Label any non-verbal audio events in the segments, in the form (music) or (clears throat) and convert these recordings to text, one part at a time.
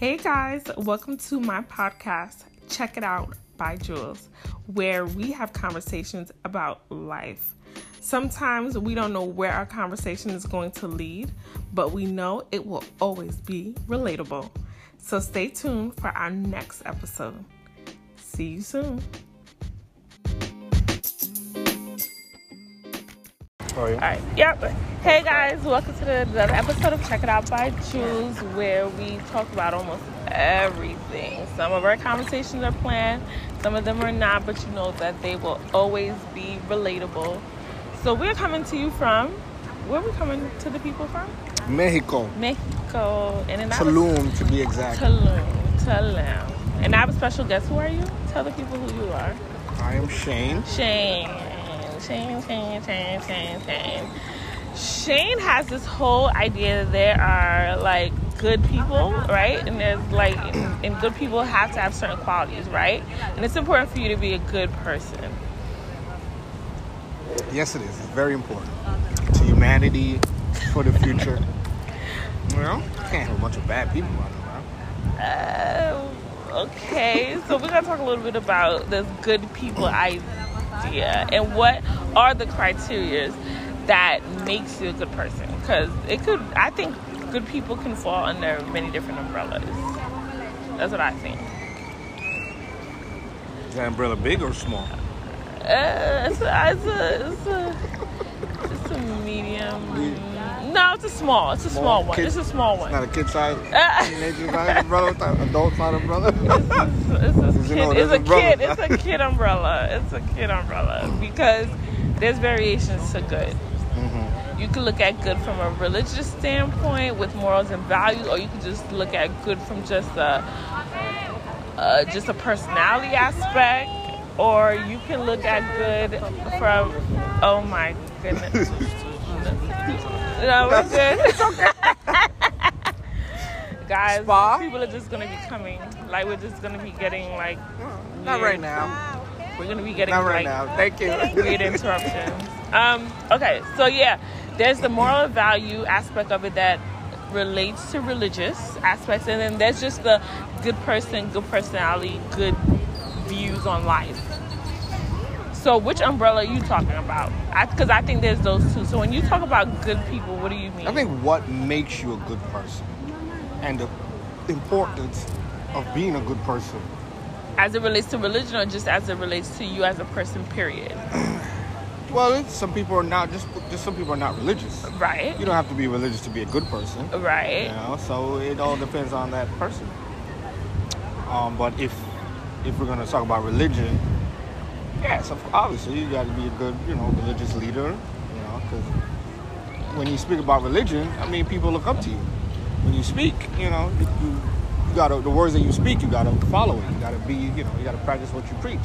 Hey guys, welcome to my podcast, Check It Out by Jules, where we have conversations about life. Sometimes we don't know where our conversation is going to lead, but we know it will always be relatable. So stay tuned for our next episode. See you soon. Oh, yeah. All right. Yep. Hey guys, welcome to the, another episode of Check It Out by Jules, where we talk about almost everything. Some of our conversations are planned, some of them are not, but you know that they will always be relatable. So we're coming to you from where are we coming to the people from? Mexico. Mexico. And then I was- Tulum, to be exact. Tulum. Tulum. And I have a special guest. Who are you? Tell the people who you are. I am Shane. Shane. Shane, Shane, Shane, Shane, Shane. Shane has this whole idea that there are like good people, right? And there's like, (clears throat) and good people have to have certain qualities, right? And it's important for you to be a good person. Yes, it is. It's very important to humanity, for the future. (laughs) Well, you can't have a bunch of bad people around. Uh, okay, so we're gonna talk a little bit about this good people idea and what are the criterias that makes you a good person? Because it could, I think, good people can fall under many different umbrellas. That's what I think. Is that umbrella big or small? Uh, it's, a, it's, a, it's, a, it's a medium. No, it's a small. It's a small, one. Kid- It's a small one. It's not a kid size, (laughs) teenager size umbrella, adult size umbrella. it's a (laughs) kid. it's a kid. It's a kid umbrella. It's a kid umbrella because there's variations to good. hmm You can look at good from a religious standpoint with morals and values, or you can just look at good from just a uh, just a personality aspect, or you can look at good from oh my goodness. (laughs) no, we're good. (laughs) (laughs) Guys, Spa? people are just gonna be coming. Like we're just gonna be getting like Not weird- right now. We're gonna be getting Not right like now. Thank you. (laughs) weird interruptions. Um, okay, so yeah, there's the moral value aspect of it that relates to religious aspects, and then there's just the good person, good personality, good views on life. So, which umbrella are you talking about? Because I, think there's those two. So, when you talk about good people, what do you mean? I think what makes you a good person and the importance of being a good person. as it relates to religion, or just as it relates to you as a person, period. (clears throat) Well, some people are not just just some people are not religious. Right. You don't have to be religious to be a good person. Right. You know, so it all depends on that person. Um, but if if we're gonna talk about religion, yes, of obviously you got to be a good, you know, religious leader. You know, because when you speak about religion, I mean, people look up to you. When you speak, you know, you, you, got to the words that you speak, you got to follow it. You got to be, you know, you got to practice what you preach.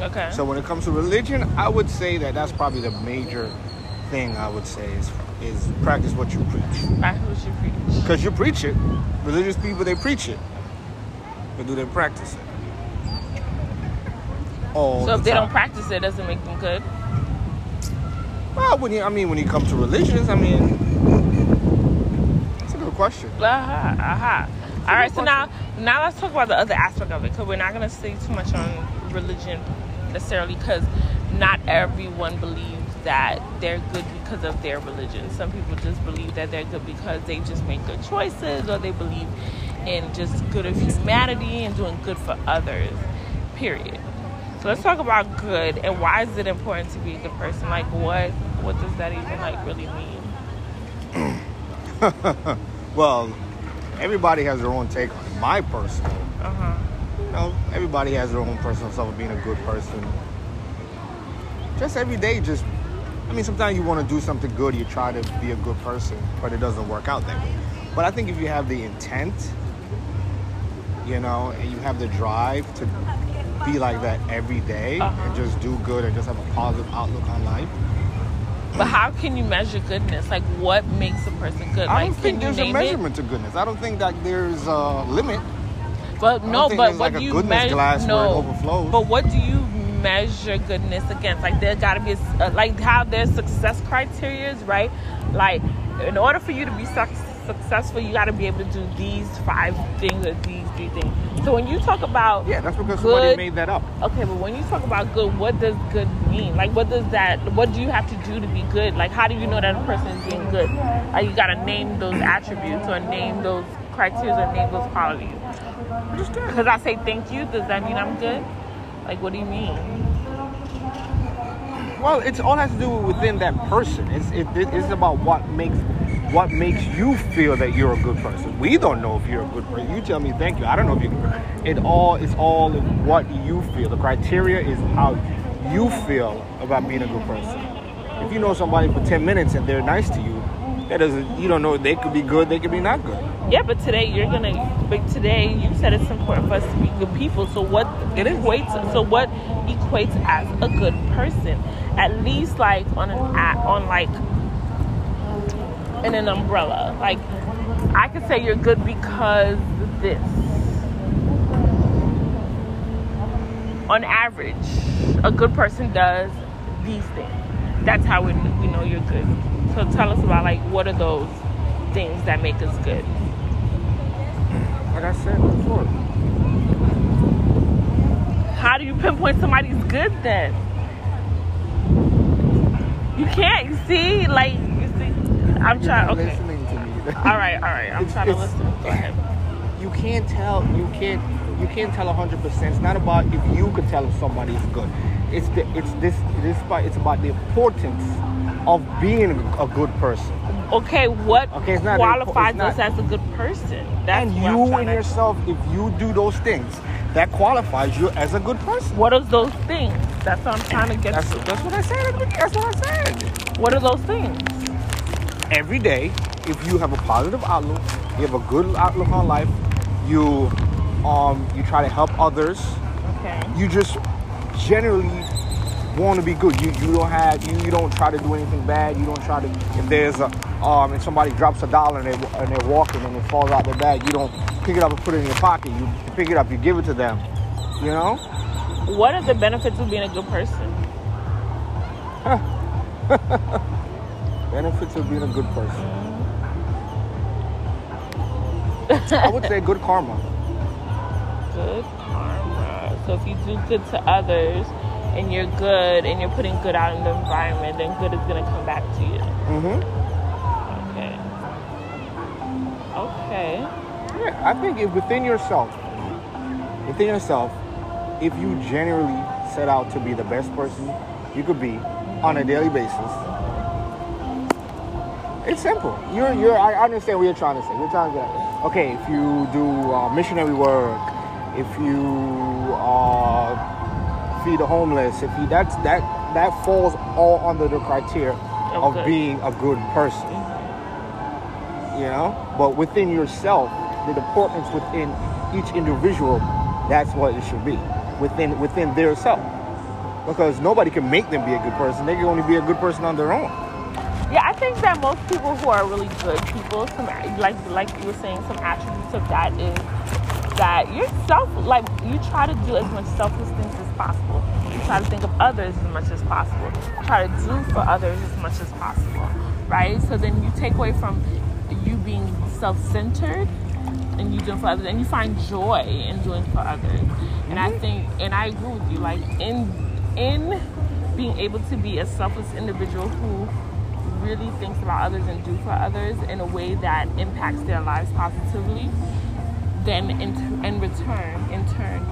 Okay. So when it comes to religion, I would say that that's probably the major thing I would say is is practice what you preach. I what you preach. Because you preach it. Religious people, they preach it. But do they practice it? All So the if they don't practice it, it doesn't make them good. Well, when you, I mean, when you come to religions, I mean, that's a good question. Aha, aha. All right, so now, now let's talk about the other aspect of it, because we're not gonna say too much on religion necessarily, because not everyone believes that they're good because of their religion. Some people just believe that they're good because they just make good choices, or they believe in just good of humanity and doing good for others. Period. So let's talk about good and why is it important to be a good person? Like what what does that even like really mean? (laughs) Well, everybody has their own take on it. My personal, Uh huh. you know, everybody has their own personal self of being a good person. Just every day, just, I mean, sometimes you want to do something good, you try to be a good person, but it doesn't work out that way. But I think if you have the intent, you know, and you have the drive to be like that every day Uh-huh. and just do good and just have a positive outlook on life. But how can you measure goodness? Like, what makes a person good? I like, don't think there's a measurement to goodness. I don't think that there's a limit. But no, but what like do you measure? it No, but what do you measure goodness against? Like, there got to be a, uh, like how there's success criterias, right? Like, in order for you to be suc successful, you got to be able to do these five things or these three things. So when you talk about Yeah, that's because good, somebody made that up. Okay, but when you talk about good, what does good mean? Like, what does that? What do you have to do to be good? Like, how do you know that a person is being good? Like, you gotta name those attributes or name those criteria or name those qualities. Because I say thank you, does that mean I'm good? Like, what do you mean? Well, it's all has to do within that person. It's it, it's about what makes what makes you feel that you're a good person. We don't know if you're a good person. You tell me thank you. I don't know if you. can. It all is all what you feel. The criteria is how you feel about being a good person. If you know somebody for ten minutes and they're nice to you, that doesn't. You don't know they could be good. They could be not good. Yeah, but today you're gonna. But today you said it's important for us to be good people. So what It is. equates? So what equates as a good person? At least like on an on like in an umbrella. Like I could say you're good because this. On average, a good person does these things. That's how we, we know you're good. So tell us about like what are those things that make us good? Like I said before. How do you pinpoint somebody's good then? You can't. You see, like. I'm trying. Okay. Listening to me. (laughs) All right. All right. I'm It's- trying to listen. Go ahead. you can't tell you can't you can't tell 100% it's not about if you could tell if somebody is good it's the it's this this part it's about the importance of being a good person Okay. What Okay, it's not- qualifies it's not- us as a good person? That's and you and yourself if you do those things that qualifies you as a good person What are those things? That's what I'm trying to get that's, to. that's what i said at that's what i said What are those things? Every day if you have a positive outlook you have a good outlook on life you um you try to help others Okay. you just generally want to be good. You you don't have you, you don't try to do anything bad. You don't try to if there's a um if somebody drops a dollar and they and they're walking and it falls out their bag, you don't pick it up and put it in your pocket. You pick it up, you give it to them. You know? What are the benefits of being a good person? (laughs) Benefits of being a good person. I would say good karma. Good karma. So if you do good to others and you're good and you're putting good out in the environment, then good is gonna come back to you. Mm-hmm. Okay. Okay. Yeah, I think if within yourself, within yourself, if you generally set out to be the best person you could be on a daily basis, it's simple. You're, you're. I understand what you're trying to say. You're trying to get, okay, if you do uh, missionary work, if you uh, feed the homeless, if you that's that that falls all under the criteria Of of being a good person. You know? But within yourself the importance within each individual that's what it should be. Within within their self. Because nobody can make them be a good person. They can only be a good person on their own Yeah, I think that most people who are really good people, some like like you were saying, some attributes of that is that yourself, like you try to do as much selfless things as possible. You try to think of others as much as possible. You try to do for others as much as possible, right? So then you take away from you being self-centered and you doing for others, and you find joy in doing for others. And I mm-hmm. think, and I agree with you, like in in being able to be a selfless individual who really thinks about others and do for others in a way that impacts their lives positively, then in, in return, in turn,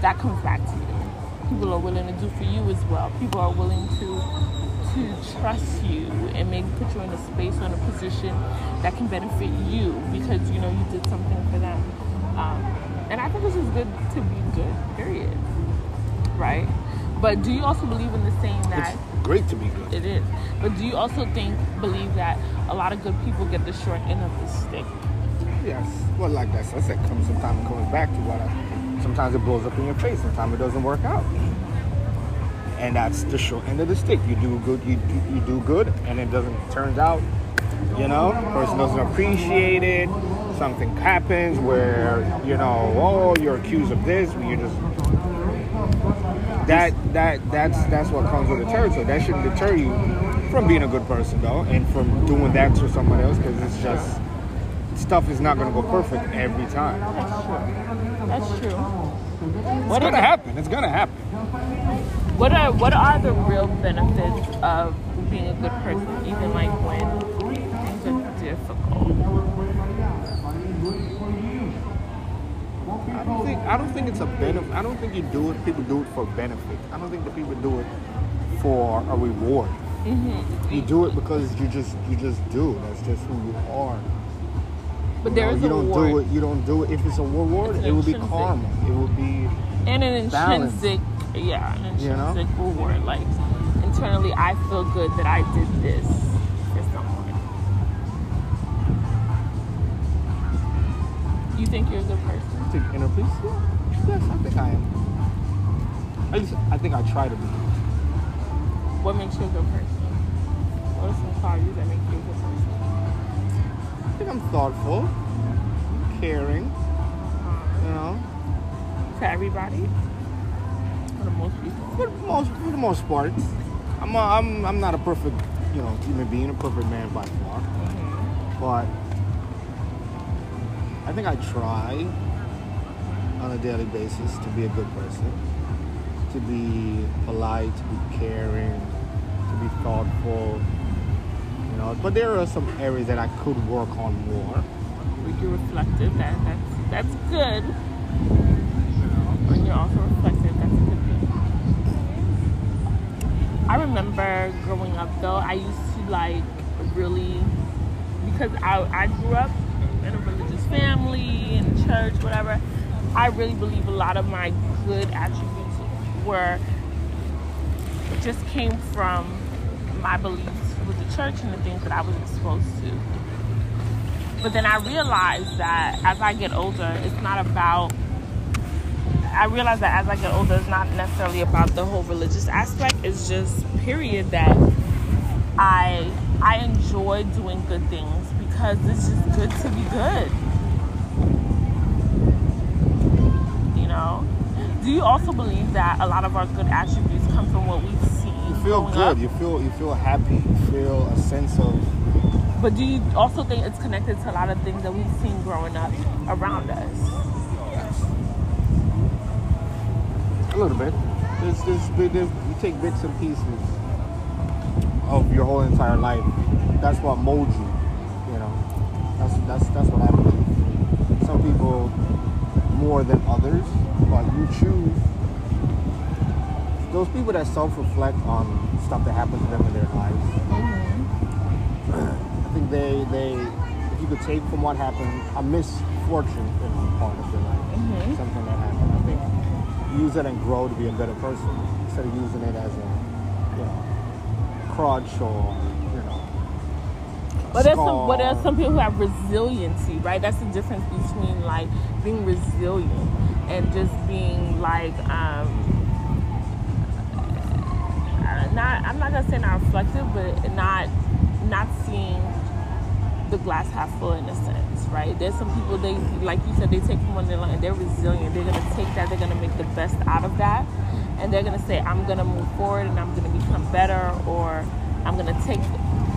that comes back to you. People are willing to do for you as well. People are willing to to trust you and maybe put you in a space or in a position that can benefit you because you know you did something for them. Um, and I think this is good to be good. Period. Right. But do you also believe in the saying that? it's great to be good It is. But do you also think, believe that a lot of good people get the short end of the stick? yes well like that I said comes sometimes it comes back to what I, sometimes it blows up in your face sometimes it doesn't work out and that's the short end of the stick you do good you, do- you do good and it doesn't turns out you know person doesn't appreciate it something happens where you know oh you're accused of this you're just that that that's that's what comes with the territory that shouldn't deter you from being a good person though and from doing that to someone else because it's just stuff is not going to go perfect every time. That's true. That's true. It's What going to happen. It's going to happen. what are what are the real benefits of being a good person, even like when things are difficult? I don't think I don't think it's a benefit. I don't think you do it. People do it for benefit. I don't think the people do it for a reward. Mm-hmm. You do it because you just you just do. That's just who you are. But You there know, is you don't reward do it. You don't do it. If it's a reward, It's it would be intrinsic. karma. It would be and an balance. intrinsic, yeah, an You know? intrinsic reward. Like internally, I feel good that I did this for someone. You think you're a good person? I inner peace. Yeah. Yes, I think I am. At least I think I try to be. What makes you a good person? What are some qualities that make you a good person? I think I'm thoughtful, caring. Uh-huh. You know, To everybody? For the most people? for the most for the most part, I'm a, I'm I'm not a perfect you know human being, a perfect man by far, mm-hmm. but I think I try on a daily basis to be a good person, to be polite, to be caring, to be thoughtful. You know, but there are some areas that I could work on more. You're reflective. That, that's, that's good. When you're also reflective, that's a good thing. I remember growing up though, I used to like really, because I, I grew up in a religious family, in church, whatever. I really believe a lot of my good attributes were just came from my beliefs with the church and the things that I was exposed to. But then I realized that as I get older, it's not about. I realize that as I get older, it's not necessarily about the whole religious aspect. It's just period that I I enjoy doing good things because it's just good to be good. Do you also believe that a lot of our good attributes come from what we see? You feel good. up? You feel you feel happy. You feel a sense of But do you also think it's connected to a lot of things that we've seen growing up around us? a little bit. There's, there's, there's, you take bits and pieces of your whole entire life. That's what molds you. You know, that's that's that's what I believe. Some people more than others, you choose. Those people that self-reflect on stuff that happens to them in their lives. I think they they if you could take from what happened a misfortune in one part of their life, Mhm. something that happened. I think use it and grow to be a better person instead of using it as a you know crutch or you know. But there's some, but there's some people who have resiliency, right? That's the difference between like being resilient and just being like, um, uh, not. I'm not gonna say not reflective, but not not seeing the glass half full in a sense, right? There's some people they like you said they take from one they learn they're resilient. They're gonna take that, they're gonna make the best out of that, and they're gonna say, I'm gonna move forward and I'm gonna become better, or I'm gonna take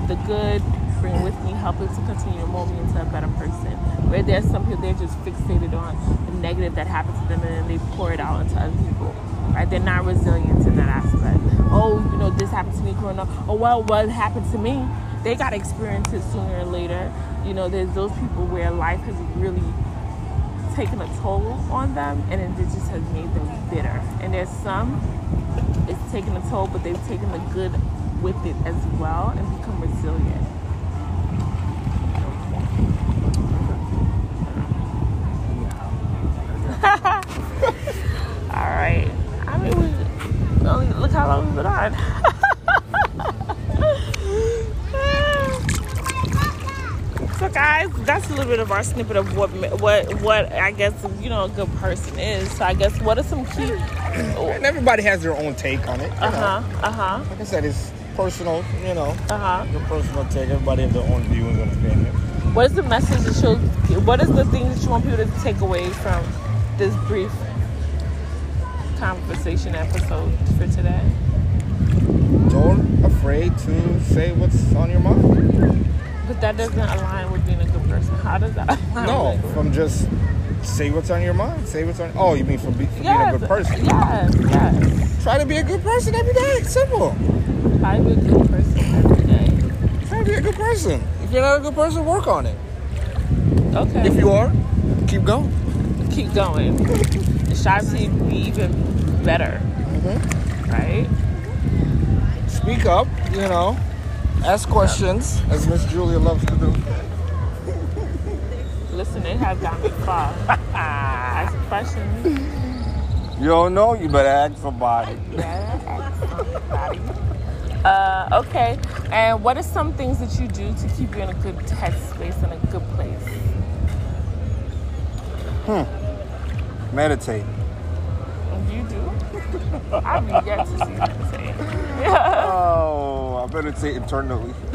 the good, bring with me, help it to continue to mold me into a better person. Where there's some people they're just fixated on the negative that happened to them and then they pour it out into other people. Right? They're not resilient in that aspect. Oh, you know, this happened to me growing up. Oh well, what happened to me? They got to experience it sooner or later. You know, there's those people where life has really taken a toll on them and it just has made them bitter. And there's some it's taken a toll, but they've taken the good with it as well and become resilient. (laughs) All right. I mean, we only look how long we've been on. (laughs) so, guys, that's a little bit of our snippet of what what what I guess you know a good person is. So, I guess what are some key? (clears throat) And everybody has their own take on it. Uh huh. Uh huh. Like I said, it's personal. You know, Uh huh. your personal take. Everybody has their own view and opinions. What is the message that you? What is the things that you want people to take away from this brief conversation episode for today? Don't afraid to say what's on your mind. But that doesn't align with being a good person. How does that? (laughs) No, from just say what's on your mind. Say what's on. Oh, you mean from, be, from yes, being a good person? Yes, yes. Try to be a good person every day. It's simple. Try to be a good person every day. Try to be a good person. If you're not a good person, work on it. Okay. If you are, keep going. Keep going, and strive to be even better. Mm-hmm. Right? Speak up. You know, ask questions, as Miss Julia loves to do. Listen, it has got me far. (laughs) Ask questions. You don't know, you better ask somebody. (laughs) Yeah, ask somebody. Uh, okay. And what are some things that you do to keep you in a good headspace and a good place? Meditate. You do? (laughs) I've yet to see say. Yeah. (laughs) Oh, I meditate internally. (laughs)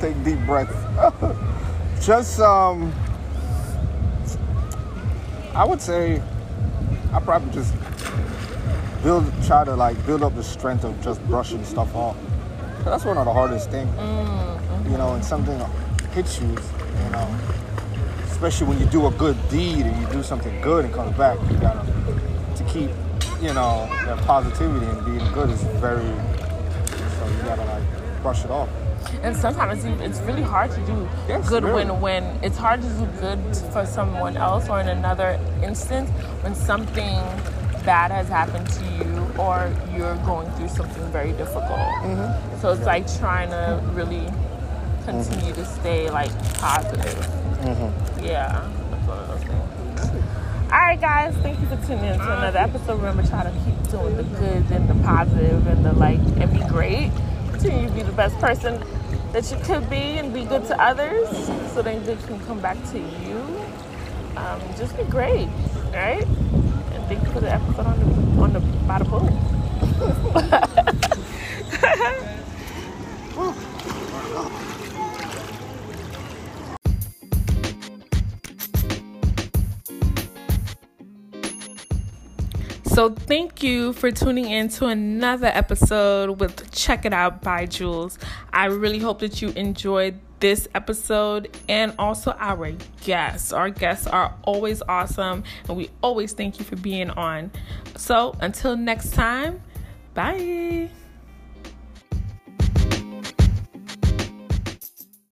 Take deep breaths. Just um, I would say I probably just build, try to like build up the strength of just brushing stuff off. That's one of the hardest things. You know, when something hits you, you know, especially when you do a good deed and you do something good and comes back, you gotta to keep, you know, that positivity and being good is very. So you gotta like brush it off. And sometimes it's- it's really hard to do Yes, good really. when when it's hard to do good for someone else or in another instance when something bad has happened to you or you're going through something very difficult. Mm-hmm. So it's like trying to really continue to stay like positive. Mm-hmm. Yeah, that's one of those things. All right, guys, thank you for tuning in to another episode. Remember, try to keep doing the good and the positive and the like, and be great. Continue to be the best person that you could be and be good to others, so then good can come back to you. Um, just be great, right? And thank you for the episode on the on the bada boom. (laughs) (laughs) (laughs) So, thank you for tuning in to another episode with Check It Out by Jules. I really hope that you enjoyed this episode and also our guests. Our guests are always awesome, and we always thank you for being on. So, until next time, bye.